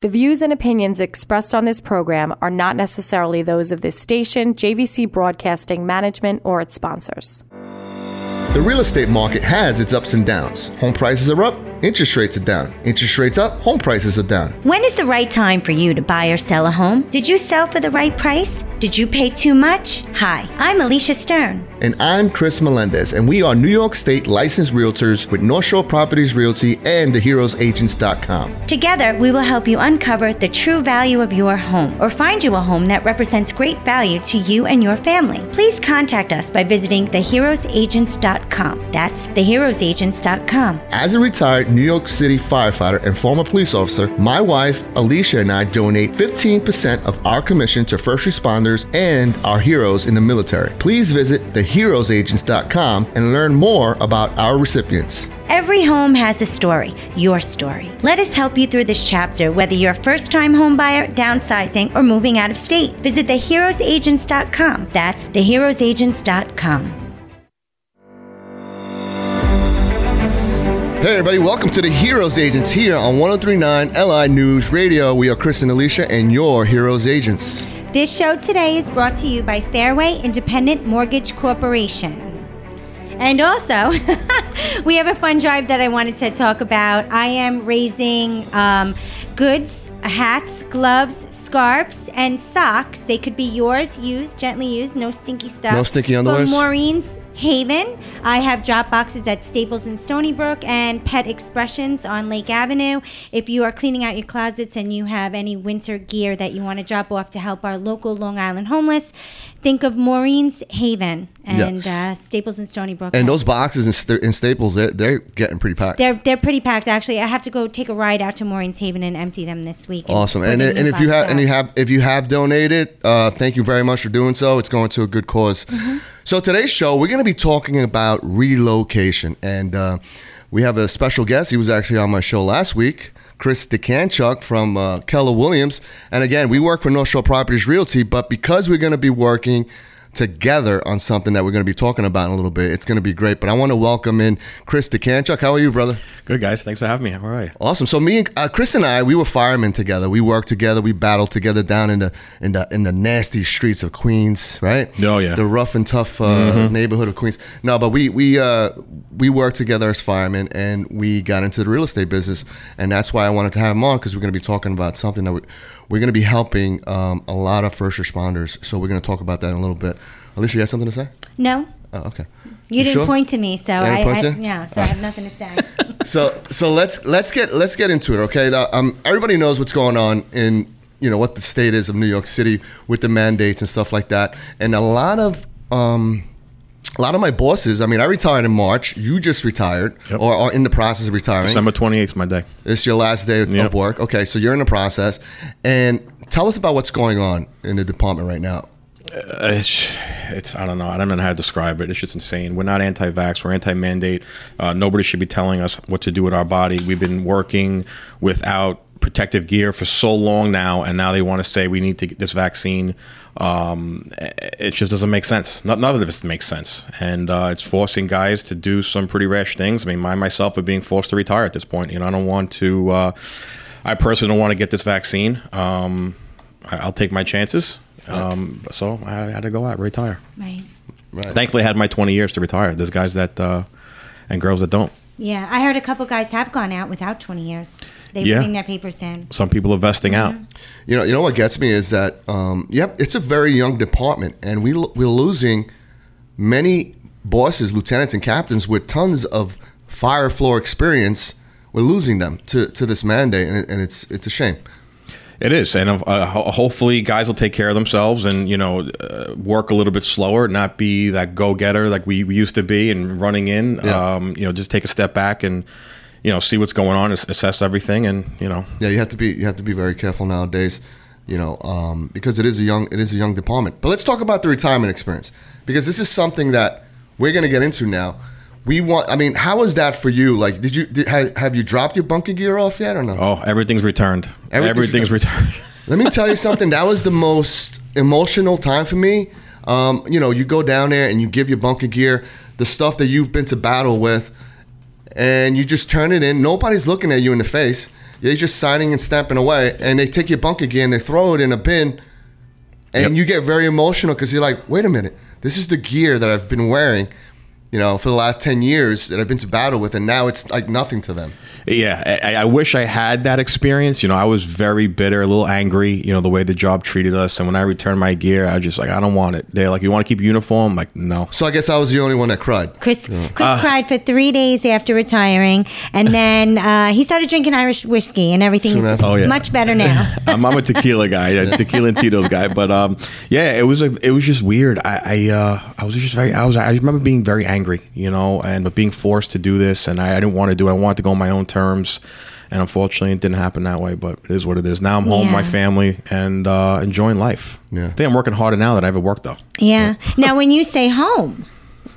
The views and opinions expressed on this program are not necessarily those of this station, JVC Broadcasting Management, or its sponsors. The real estate market has its ups and downs. Home prices are up, interest rates are down. Interest rates up, home prices are down. When is the right time for you to buy or sell a home? Did you sell for the right price? Did you pay too much? Hi, I'm Alysia Stern. And I'm Cris Melendez, and we are New York State licensed realtors with North Shore Properties Realty and theheroesagents.com. Together, we will help you uncover the true value of your home or find you a home that represents great value to you and your family. Please contact us by visiting theheroesagents.com. That's theheroesagents.com. As a retired New York City firefighter and former police officer, my wife, Alysia, and I donate 15% of our commission to first responders and our heroes in the military. Please visit theheroesagents.com and learn more about our recipients. Every home has a story, your story. Let us help you through this chapter, whether you're a first time homebuyer, downsizing, or moving out of state. Visit theheroesagents.com. That's theheroesagents.com. Hey, everybody, welcome to the Heroes Agents here on 1039 LI News Radio. We are Cris and Alysia, and your Heroes Agents. This show today is brought to you by Fairway Independent Mortgage Corporation. And also, we have a fun drive that I wanted to talk about. I am raising um, goods, hats, gloves, scarves, and socks. They could be yours, used, gently used, no stinky stuff. No stinky For? Maureen's Haven. I have drop boxes at Staples in Stony Brook and Pet Expressions on Lake Avenue. If you are cleaning out your closets and you have any winter gear that you want to drop off to help our local Long Island homeless, think of Maureen's Haven and Yes. uh, Staples in Stony Brook. And those boxes in, st- in Staples, they're, they're getting pretty packed. they're they're pretty packed. Actually, I have to go take a ride out to Maureen's Haven and empty them this week. Awesome. put And, and if you have out. and you have if you have donated, uh, thank you very much for doing so. It's going to a good cause. Mm-hmm. So today's show, we're going to be talking about relocation, and uh, we have a special guest. He was actually on my show last week. Chris Dekanchuk from uh, Keller Williams. And again, we work for North Shore Properties Realty, but because we're going to be working together on something that we're going to be talking about in a little bit, it's going to be great. But I want to welcome in Chris Dekanchuk. How are you, brother? Good guys, thanks for having me. All right. Awesome. So me and uh, Chris and I, we were firemen together. We worked together. We battled together down in the in the in the nasty streets of Queens, right? Oh, yeah. The rough and tough uh, neighborhood of Queens. No, but we we uh, we worked together as firemen, and we got into the real estate business, and that's why I wanted to have him on because we're going to be talking about something that we, we're going to be helping um, a lot of first responders. So we're going to talk about that in a little bit. Alysia, you have something to say? no, Oh, okay. you, didn't sure? point to me, so I, I to you? yeah, so I have nothing to say. so so let's let's get let's get into it okay Now, um, everybody knows what's going on in you know what the state is of new york city with the mandates and stuff like that and a lot of um a lot of my bosses i mean i retired in march you just retired Yep. or are in the process of retiring December 28th is my day. it's your last day of Yep. work okay so you're in the process and tell us about what's going on in the department right now Uh, It's, it's, I don't know. I don't know how to describe it. It's just insane. We're not anti vax, we're anti mandate. Uh, nobody should be telling us what to do with our body. We've been working without protective gear for so long now, and now they want to say we need to get this vaccine. Um, it just doesn't make sense. Not, none of this makes sense. And uh, it's forcing guys to do some pretty rash things. I mean, I myself are being forced to retire at this point. You know, I don't want to, uh, I personally don't want to get this vaccine. Um, I, I'll take my chances. Um, so I had to go out, retire. right. right Thankfully, I had my 20 years to retire. There's guys that, uh, and girls that don't. Yeah, I heard a couple guys have gone out without 20 years. They're Yeah. putting their papers in. Some people are vesting out. You know, you know what gets me is that, um, yep, it's a very young department, and we we're losing many bosses, lieutenants, and captains with tons of fire floor experience. We're losing them to, to this mandate, and, it, and it's it's a shame. It is, and uh, hopefully, guys will take care of themselves and you know uh, work a little bit slower, not be that go getter like we, we used to be, and running in. Yeah. Um, you know, just take a step back and you know see what's going on, assess everything, and you know Yeah, you have to be you have to be very careful nowadays, you know, um, because it is a young it is a young department. But let's talk about the retirement experience because this is something that we're going to get into now. We want. I mean, how was that for you? Like, did you did, have, have you dropped your bunker gear off yet or no? oh everything's returned. Everything's Everything's, returned. Let me tell you something. That was the most emotional time for me. Um, you know, you go down there and you give your bunker gear, the stuff that you've been to battle with, and you just turn it in. Nobody's looking at you in the face. You're just signing and stamping away, and they take your bunker gear. they throw it in a bin, and Yep. you get very emotional because you're like, wait a minute, this is the gear that I've been wearing, you know, for the last ten years that I've been to battle with, and now it's like nothing to them. Yeah, I, I wish I had that experience. You know, I was very bitter, a little angry. You know, the way the job treated us, and when I returned my gear, I was just like, I don't want it. They're like, you want to keep uniform? I'm like, no. So I guess I was the only one that cried. Chris, Chris cried for three days after retiring, and then uh, he started drinking Irish whiskey, and everything's Oh, yeah. much better now. I'm, I'm a tequila guy, a tequila and Tito's guy. But um, yeah, it was a, it was just weird. I I, uh, I was just very I was I remember being very angry, you know, and but being forced to do this, and I, I didn't want to do it. I wanted to go on my own terms, and unfortunately, it didn't happen that way. But it is what it is. Now I'm home, with my family, and uh, enjoying life. Yeah. I think I'm working harder now than I ever worked though. yeah. Now, when you say home,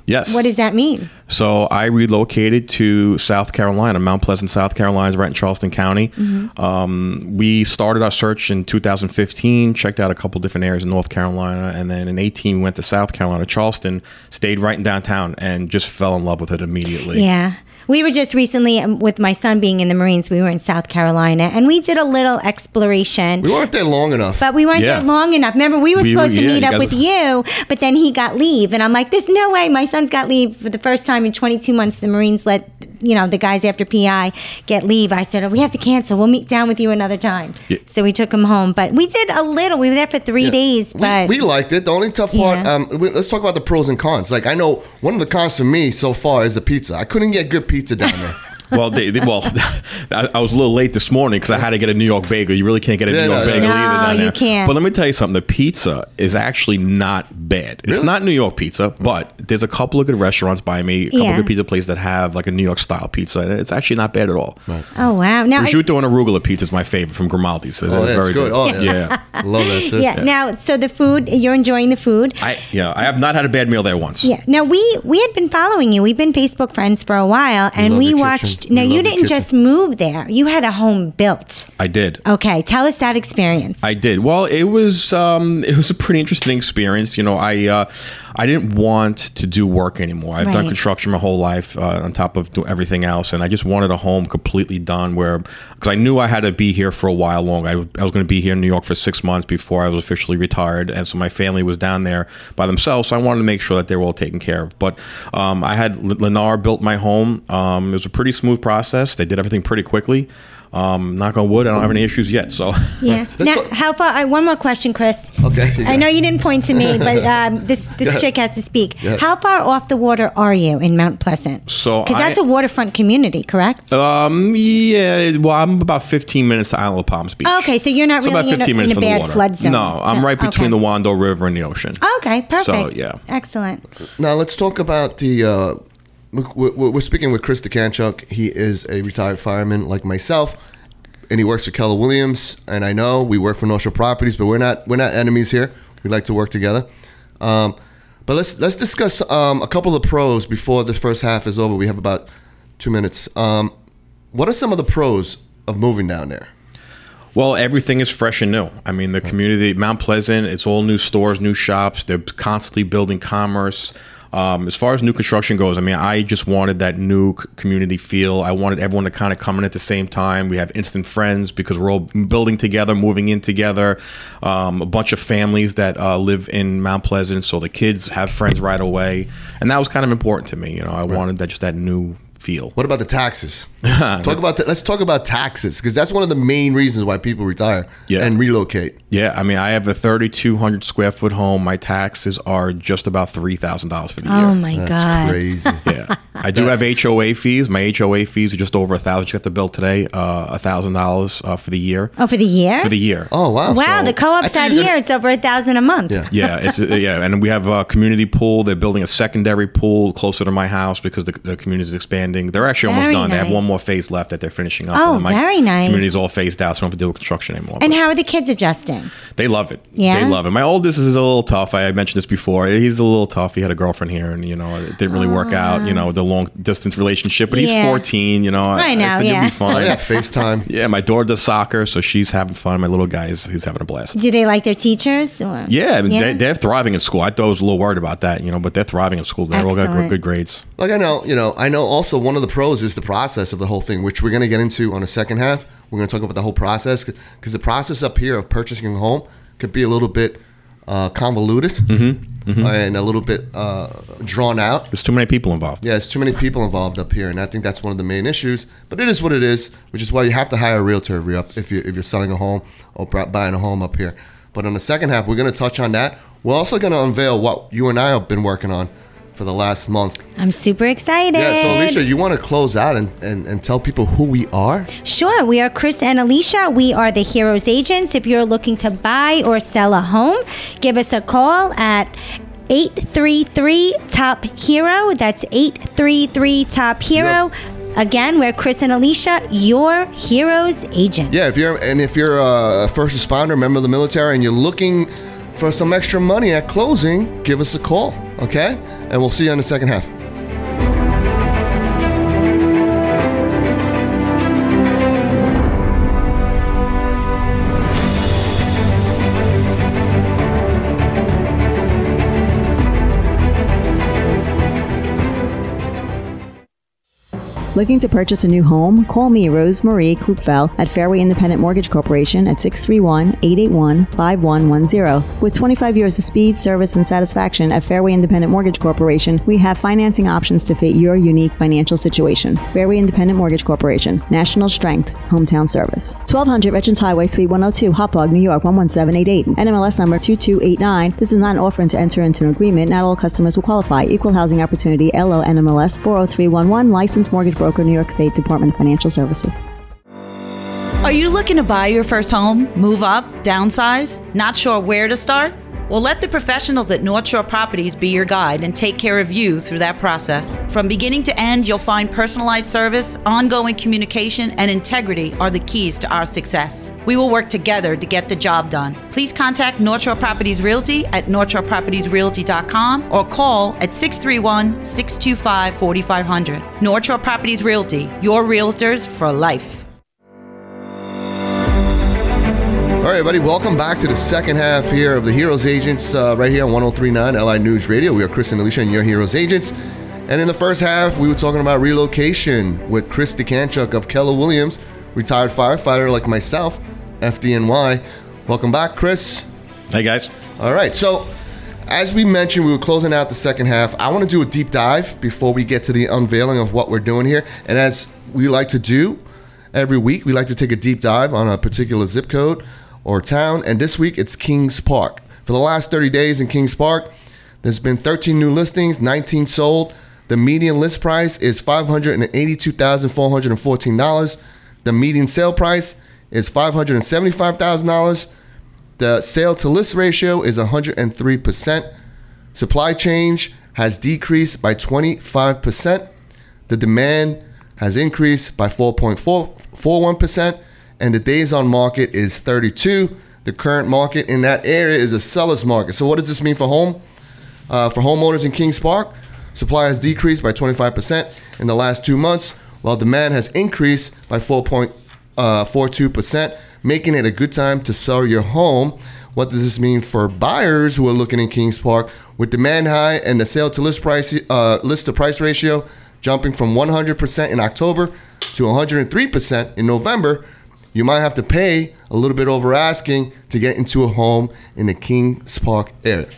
Yes. what does that mean? So I relocated to South Carolina, Mount Pleasant, South Carolina, right in Charleston County. Um, we started our search in 2015, checked out a couple different areas in North Carolina, and then in 18 we went to South Carolina, Charleston, stayed right in downtown, and just fell in love with it immediately. Yeah. We were just recently, um, with my son being in the Marines, we were in South Carolina and we did a little exploration. We weren't there long enough. But we weren't Yeah. there long enough. Remember, we were We- supposed to yeah, meet up with were- you, but then he got leave. And I'm like, there's no way. My son's got leave for the first time in 22 months. The Marines let, you know, the guys after PI get leave. I said, oh, we have to cancel. We'll meet down with you another time. Yeah. So we took him home. But we did a little. We were there for three days. we, we liked it. The only tough part, Yeah. um, we, let's talk about the pros and cons. Like I know one of the cons for me so far is the pizza. I couldn't get good pizza down there. Well, they, they- well, I, I was a little late this morning because I had to get a New York bagel. You really can't get a Yeah, New York no, no. bagel No, either down you there. can't. But let me tell you something: the pizza is actually not bad. It's not New York pizza, but there's a couple of good restaurants by me, a couple Yeah. good pizza places that have like a New York style pizza, and it's actually not bad at all. oh, wow. Now, I- Prosciutto and arugula pizza is my favorite from Grimaldi's. So Oh, that's yeah, very it's good. Oh, yeah. yeah. Love that too. yeah, Now, so the food, you're enjoying the food. I yeah, I have not had a bad meal there once. Yeah. Now we we had been following you. We've been Facebook friends for a while, and love we watched. No, you didn't just move there. You had a home built. I did. Okay, tell us that experience. I did. Well, it was um, it was a pretty interesting experience. You know, I uh, I didn't want to do work anymore. I've done construction my whole life uh, on top of do everything else, and I just wanted a home completely done. Where because I knew I had to be here for a while long. I, I was going to be here in New York for six months before I was officially retired, and so my family was down there by themselves. So I wanted to make sure that they were all taken care of. But um, I had Lennar built my home. Um, it was a pretty smooth process. They did everything pretty quickly. Um, knock on wood, I don't have any issues yet. So yeah. Now, talk- how far? I, one more question, Chris. Okay, you I know you didn't point to me, but um, this this chick has to speak. Yeah. How far off the water are you in Mount Pleasant? So because that's a waterfront community, correct? Um. Yeah. Well, I'm about 15 minutes to Isle of Palms Beach. okay, so you're not So really about in a, 15 minutes in a from the bad water. flood zone. No, I'm No, right between okay. the Wando River and the ocean. Okay, perfect. So yeah. excellent. Now let's talk about the. Uh, we- we're speaking with Chris Dekanchuk. He is a retired fireman like myself, and he works for Keller Williams. And I know we work for North Shore Properties, but we're not we're not enemies here. We like to work together. Um, but let's let's discuss um, a couple of pros before the first half is over. We have about two minutes. Um, what are some of the pros of moving down there? Well, everything is fresh and new. I mean, the community, Mount Pleasant, it's all new stores, new shops. They're constantly building commerce. Um, as far as new construction goes, I mean, I just wanted that new community feel. I wanted everyone to kind of come in at the same time. We have instant friends because we're all building together, moving in together. Um, a bunch of families that uh, live in Mount Pleasant, so the kids have friends right away, and that was kind of important to me. You know, I wanted that just that new feel. What about the taxes? talk about the, let's talk about taxes because that's one of the main reasons why people retire Yeah. and relocate. Yeah, I mean, I have a 3,200 square foot home. My taxes are just about three thousand dollars for the year. Oh my That's god. crazy. Yeah, I do have HOA fees. My HOA fees are just over a thousand. You got the bill today, uh, a thousand dollars uh, for the year. Oh, for the year? For the year. Oh wow! Wow, So the co-op's thought out here. gonna- It's over a thousand a month. Yeah. Yeah, it's uh, yeah, and we have a community pool. They're building a secondary pool closer to my house because the, the community is expanding. They're actually almost Very done. They have one more phase left that they're finishing up. Oh, and then my very nice. Community's all phased out, so I don't have to deal with construction anymore. And But how are the kids adjusting? they love it. Yeah? they love it. My oldest is a little tough. I mentioned this before. He's a little tough. He had a girlfriend here, and you know, it didn't really work out. You know, the long distance relationship. But he's Yeah. 14. You know, I know, said, yeah. You'll be fine. Oh yeah, FaceTime. Yeah, my daughter does soccer, so she's having fun. My little guy is he's having a blast. Do they like their teachers? Or? Yeah, I mean, They, they're thriving in school. I thought I was a little worried about that, you know, but they're thriving in school. They're all got good grades. Like I know, you know, I know. Also, one of the pros is the process of the whole thing, which we're going to get into on the second half. We're going to talk about the whole process because the process up here of purchasing a home could be a little bit uh, convoluted and a little bit uh, drawn out. There's too many people involved. Yeah, it's too many people involved up here, and I think that's one of the main issues. But it is what it is, which is why you have to hire a realtor if you're if you if you're selling a home or buying a home up here. But in the second half, we're going to touch on that. We're also going to unveil what you and I have been working on for the last month. I'm super excited. Yeah, so Alysia, you want to close out and, and, and tell people who we are? Sure, we are Cris and Alysia. We are the Heroes Agents. If you're looking to buy or sell a home, give us a call at 833 Top Hero. That's 833 Top Hero. Again, we're Cris and Alysia, your Heroes Agents. Yeah, if you're and if you're a first responder, member of the military, and you're looking for some extra money at closing, give us a call, okay? And we'll see you in the second half. Looking to purchase a new home? Call me, Rosemarie Kluepfel, at Fairway Independent Mortgage Corporation at 631 881 5110. With 25 years of speed, service, and satisfaction at Fairway Independent Mortgage Corporation, we have financing options to fit your unique financial situation. Fairway Independent Mortgage Corporation, national strength, hometown service. 1200 Veterans Highway, Suite 102, Hauppauge, New York 11788. NMLS number 2289. This is not an offer to enter into an agreement. Not all customers will qualify. Equal Housing Opportunity, LO NMLS 40311, licensed mortgage broker, New York State Department of Financial Services. Are you looking to buy your first home, move up, downsize? Not sure where to start? Well, let the professionals at North Shore Properties be your guide and take care of you through that process. From beginning to end, you'll find personalized service, ongoing communication, and integrity are the keys to our success. We will work together to get the job done. Please contact North Shore Properties Realty at northshorepropertiesrealty.com or call at 631 625 4500. North Shore Properties Realty, your realtors for life. All right, everybody, welcome back to the second half here of the Heroes Agents uh, right here on 1039 LI News Radio. We are Cris and Alysia and your Heroes Agents. And in the first half, we were talking about relocation with Chris Dekanchuk of Keller Williams, retired firefighter like myself, FDNY. Welcome back, Chris. Hey guys. All right, so as we mentioned, we were closing out the second half. I want to do a deep dive before we get to the unveiling of what we're doing here. And as we like to do every week, we like to take a deep dive on a particular zip code or town. And this week, it's Kings Park. For the last 30 days in Kings Park, there's been 13 new listings, 19 sold. The median list price is $582,414. The median sale price is $575,000. The sale to list ratio is 103%. Supply change has decreased by 25%. The demand has increased by 4.41%. And the days on market is 32. The current market in that area is a seller's market. So, what does this mean for home? Uh, for homeowners in Kings Park, supply has decreased by 25% in the last two months, while demand has increased by 4.42%, making it a good time to sell your home. What does this mean for buyers who are looking in Kings Park? With demand high and the sale to list price uh, list to price ratio jumping from 100% in October to 103% in November, you might have to pay a little bit over asking to get into a home in the Kings Park area.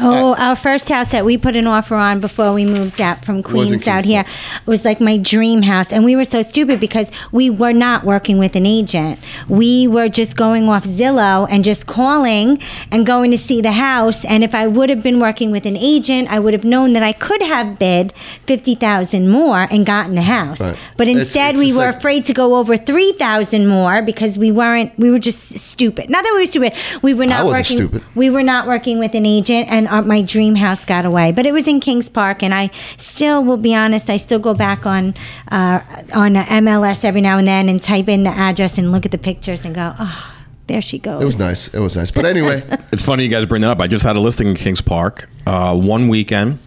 Oh, our first house that we put an offer on before we moved out from Queens out here was like my dream house. And we were so stupid because we were not working with an agent. We were just going off Zillow and just calling and going to see the house. And if I would have been working with an agent, I would have known that I could have bid 50000 more and gotten the house. Right. But instead, it's we were like- afraid to go over 3000 more because we weren't, we were just stupid. Not that we were stupid. We were not working. stupid. We were not working with an agent, and our, my dream house got away. But it was in Kings Park, and I still will be honest. I still go back on uh, on uh, MLS every now and then and type in the address and look at the pictures and go, oh, there she goes. It was nice. It was nice. But anyway, It's funny you guys bring that up. I just had a listing in Kings Park, uh, one weekend,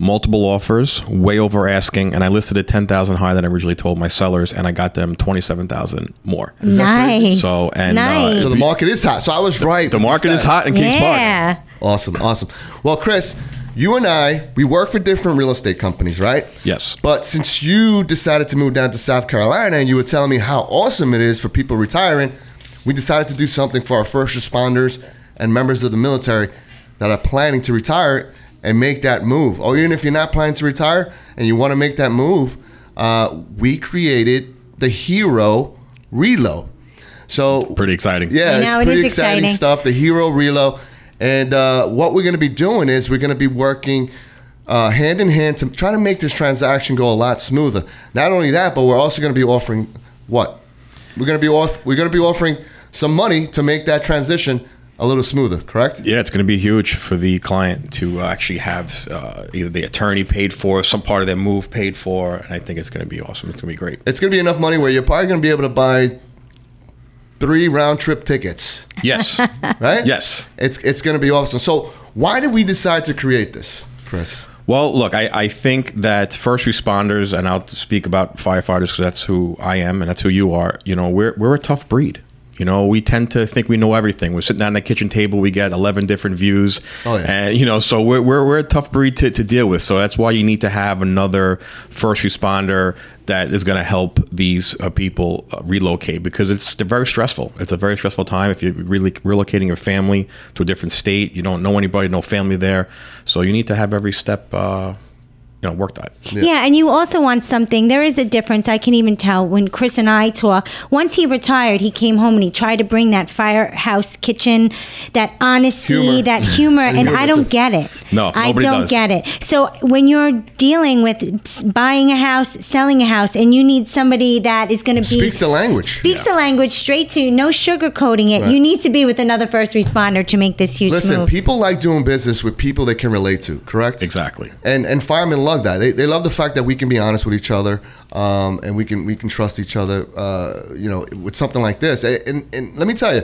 multiple offers, way over asking, and I listed it ten thousand higher than I originally told my sellers, and I got them twenty seven thousand more. Nice. So and uh, so the market is hot. So I was right. the with market is hot in Kings Park. yeah. Awesome, awesome. Well, Chris, you and I, we work for different real estate companies, right? Yes. But since you decided to move down to South Carolina and you were telling me how awesome it is for people retiring, we decided to do something for our first responders and members of the military that are planning to retire and make that move. Or even if you're not planning to retire and you want to make that move, uh, we created the Hero Relo. So Pretty exciting. yeah, I know, it's pretty is exciting, exciting. stuff. The Hero Relo, and uh, what we're going to be doing is we're going to be working uh, hand in hand to try to make this transaction go a lot smoother. Not only that, but we're also going to be offering what we're going to be off. We're going to be offering some money to make that transition a little smoother. Correct? Yeah, it's going to be huge for the client to actually have uh, either the attorney paid for, some part of their move paid for, and I think it's going to be awesome. It's going to be great. It's going to be enough money where you're probably going to be able to buy three round trip tickets. Yes. Right? yes. It's it's going to be awesome. So why did we decide to create this, Chris? Well, look, I, I think that first responders, and I'll speak about firefighters because that's who I am and that's who you are. You know, we're we're a tough breed. You know, we tend to think we know everything. We're sitting down at the kitchen table, we get 11 different views. Oh, yeah. And, you know, so we're, we're, we're a tough breed to, to deal with. So that's why you need to have another first responder that is going to help these uh, people uh, relocate because it's very stressful. It's a very stressful time if you're really relocating your family to a different state. You don't know anybody, no family there. So you need to have every step, uh, you know, worked out. Yeah. and you also want something. There is a difference. I can even tell when Cris and I talk. Once he retired, he came home and he tried to bring that firehouse kitchen, that honesty, Humor. that humor, and humor I don't it. get it. No, I don't does. get it. So when you're dealing with buying a house, selling a house, and you need somebody that is going to be Speaks the language. speaks the language straight to you, no sugarcoating it. You need to be with another first responder to make this huge Listen, move. people like doing business with people they can relate to, correct? Exactly. And and firemen love that. They, they love the fact that we can be honest with each other, um, and we can we can trust each other. Uh, you know, with something like this. And, and and let me tell you,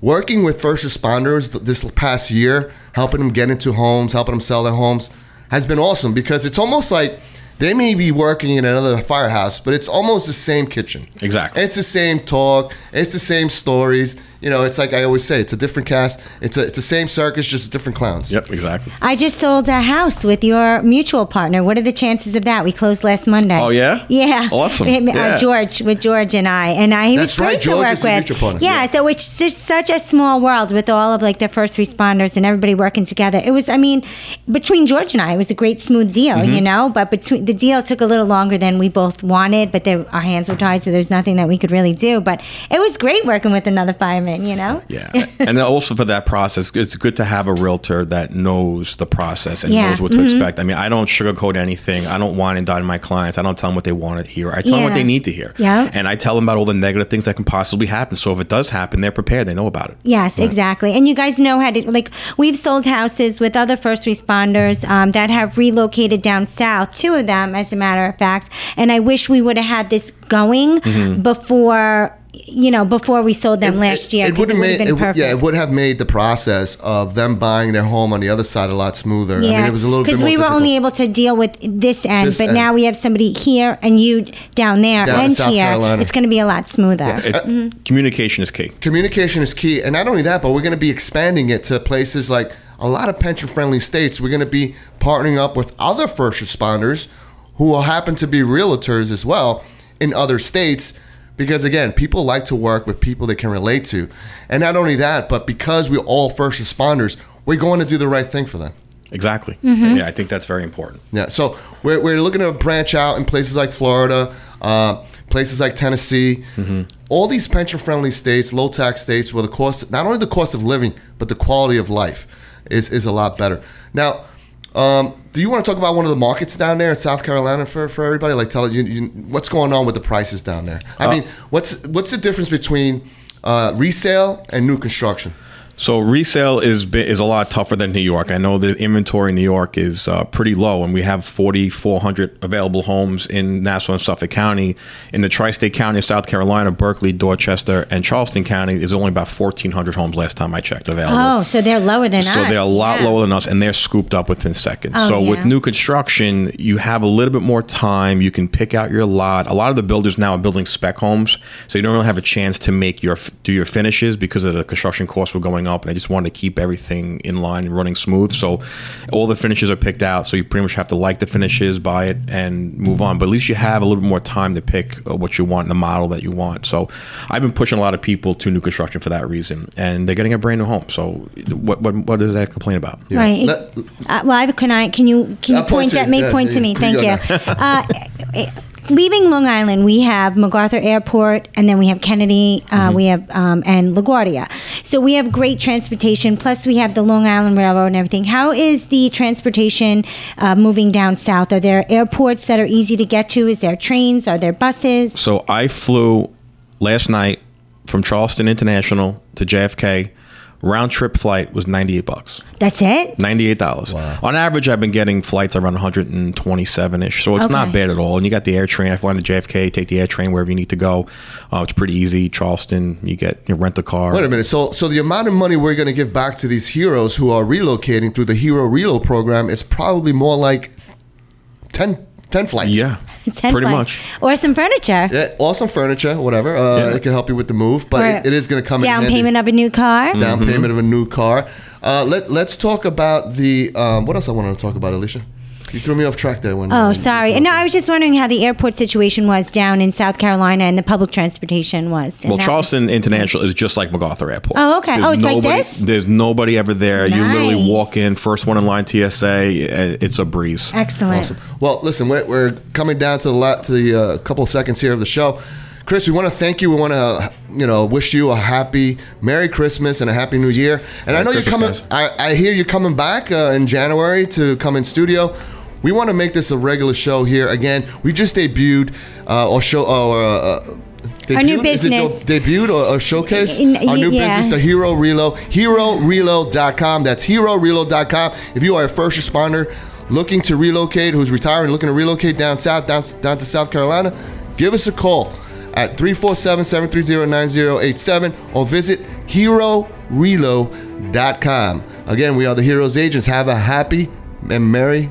working with first responders this past year, helping them get into homes, helping them sell their homes, has been awesome because it's almost like. They may be working in another firehouse, but it's almost the same kitchen. Exactly. It's the same talk. It's the same stories. You know, it's like I always say, it's a different cast. It's a it's the same circus, just different clowns. Yep, exactly. I just sold a house with your mutual partner. What are the chances of that? We closed last Monday. Oh, yeah? Yeah. Awesome. Uh, Yeah. George with George and I, and I he That's was great right, to George work is with. mutual partner. Yeah, Yeah. so it's just such a small world with all of like the first responders and everybody working together. It was, I mean, between George and I, it was a great smooth deal, Mm-hmm. you know. But between the deal took a little longer than we both wanted, but there, our hands were tied, so there's nothing that we could really do. But it was great working with another fireman, you know. Yeah, and also for that process, it's good to have a realtor that knows the process and Yeah. knows what to expect. I mean, I don't sugarcoat anything. I don't want and dine my clients. I don't tell them what they want to hear. I tell them what they need to hear. Yeah. and I tell them about all the negative things that can possibly happen. So if it does happen, they're prepared. They know about it. Yes, exactly. And you guys know how to like. We've sold houses with other first responders um, that have relocated down south. Two of them, as a matter of fact. And I wish we would have had this going Mm-hmm. before you know before we sold them last year. 'cause would've it would have made- been it perfect. yeah, it would have made the process of them buying their home on the other side a lot smoother. I mean, it was a little because more we were difficult. only able to deal with this end, This but end. now we have somebody here and you down there Down and South here. Carolina. It's going to be a lot smoother. It- Mm-hmm. Communication is key. Communication is key, and not only that, but we're going to be expanding it to places like a lot of pension-friendly states. We're going to be partnering up with other first responders who will happen to be realtors as well in other states. Because again, people like to work with people they can relate to, and not only that, but because we're all first responders, we're going to do the right thing for them. Exactly. Mm-hmm. Yeah, I think that's very important. Yeah, so we're, we're looking to branch out in places like Florida, uh, places like Tennessee, all these pension friendly states, low tax states, where the cost, not only the cost of living, but the quality of life is, is a lot better. Now, um, do you want to talk about one of the markets down there in South Carolina for, for everybody? Like, tell you, you what's going on with the prices down there. I mean, what's what's the difference between uh, resale and new construction? So resale is is a lot tougher than New York. I know the inventory in New York is uh, pretty low, and we have 4,400 available homes in Nassau and Suffolk County. In the tri-state county of South Carolina, Berkeley, Dorchester, and Charleston County is only about 1,400 homes last time I checked available. Oh, so they're lower than us. So they're a lot Yeah. lower than us, and they're scooped up within seconds. Oh, so with new construction, you have a little bit more time. You can pick out your lot. A lot of the builders now are building spec homes, so you don't really have a chance to make your do your finishes because of the construction costs were going coming up, and I just wanted to keep everything in line and running smooth. So all the finishes are picked out. So you pretty much have to like the finishes, buy it, and move on. But at least you have a little bit more time to pick uh, what you want and the model that you want. So I've been pushing a lot of people to new construction for that reason, and they're getting a brand new home. So what what, what does that complain about? Right. Let- uh, well, I, can I? Can you? Can you point point to at you. me? Yeah, point you- to me. Thank you. uh, leaving Long Island, we have MacArthur Airport, and then we have Kennedy. Uh, Mm-hmm. We have um, and LaGuardia. So we have great transportation. Plus, we have the Long Island Railroad and everything. How is the transportation uh, moving down south? Are there airports that are easy to get to? Is there trains? Are there buses? So I flew last night from Charleston International to JFK. Round trip flight was ninety eight bucks. That's it. Ninety-eight dollars. On average, I've been getting flights around one hundred and twenty-seven ish, so it's not bad at all. And you got the air train. If you want to JFK, take the air train wherever you need to go. Uh, it's pretty easy. Charleston, you get you rent a car. Wait a minute. So, so the amount of money we're going to give back to these heroes who are relocating through the Hero Relo program is probably more like 10, 10 flights. Yeah, Ten pretty flights. much. Or some furniture. Yeah, or some furniture, whatever. Uh, Yeah. It can help you with the move, but it, it is going to come down in handy. payment of a new car. down Mm-hmm. payment of a new car. Uh, let Let's talk about the. Um, what else I wanted to talk about, Alysia? You threw me off track there. When Oh, sorry. No, I was just wondering how the airport situation was down in South Carolina and the public transportation was. And Well, that- Charleston International is just like MacArthur Airport. Oh, okay. Oh, it's like this? There's nobody ever there. You literally walk in, first one in line, TSA. uh, It's a breeze. Excellent. Awesome. Well, listen, we're, we're coming down to the la- to the uh, couple seconds here of the show. Chris, we want to thank you. We want to, you know, wish you a happy Merry Christmas and a Happy New Year. And I know Christmas, you're coming. I, I hear you're coming back uh, in January to come in studio. We want to make this a regular show here. Again, we just debuted uh, or show or. Uh, Debuted? Our new Is it business. de- debuted or, or showcase? In- Our new yeah. business, the Hero Relo. HeroRelo.com. That's HeroRelo.com. If you are a first responder looking to relocate, who's retiring, looking to relocate down south, down, down to South Carolina, give us a call at 347-730-9087 or visit HeroRelo.com. Again, we are the Heroes Agents. Have a happy and Merry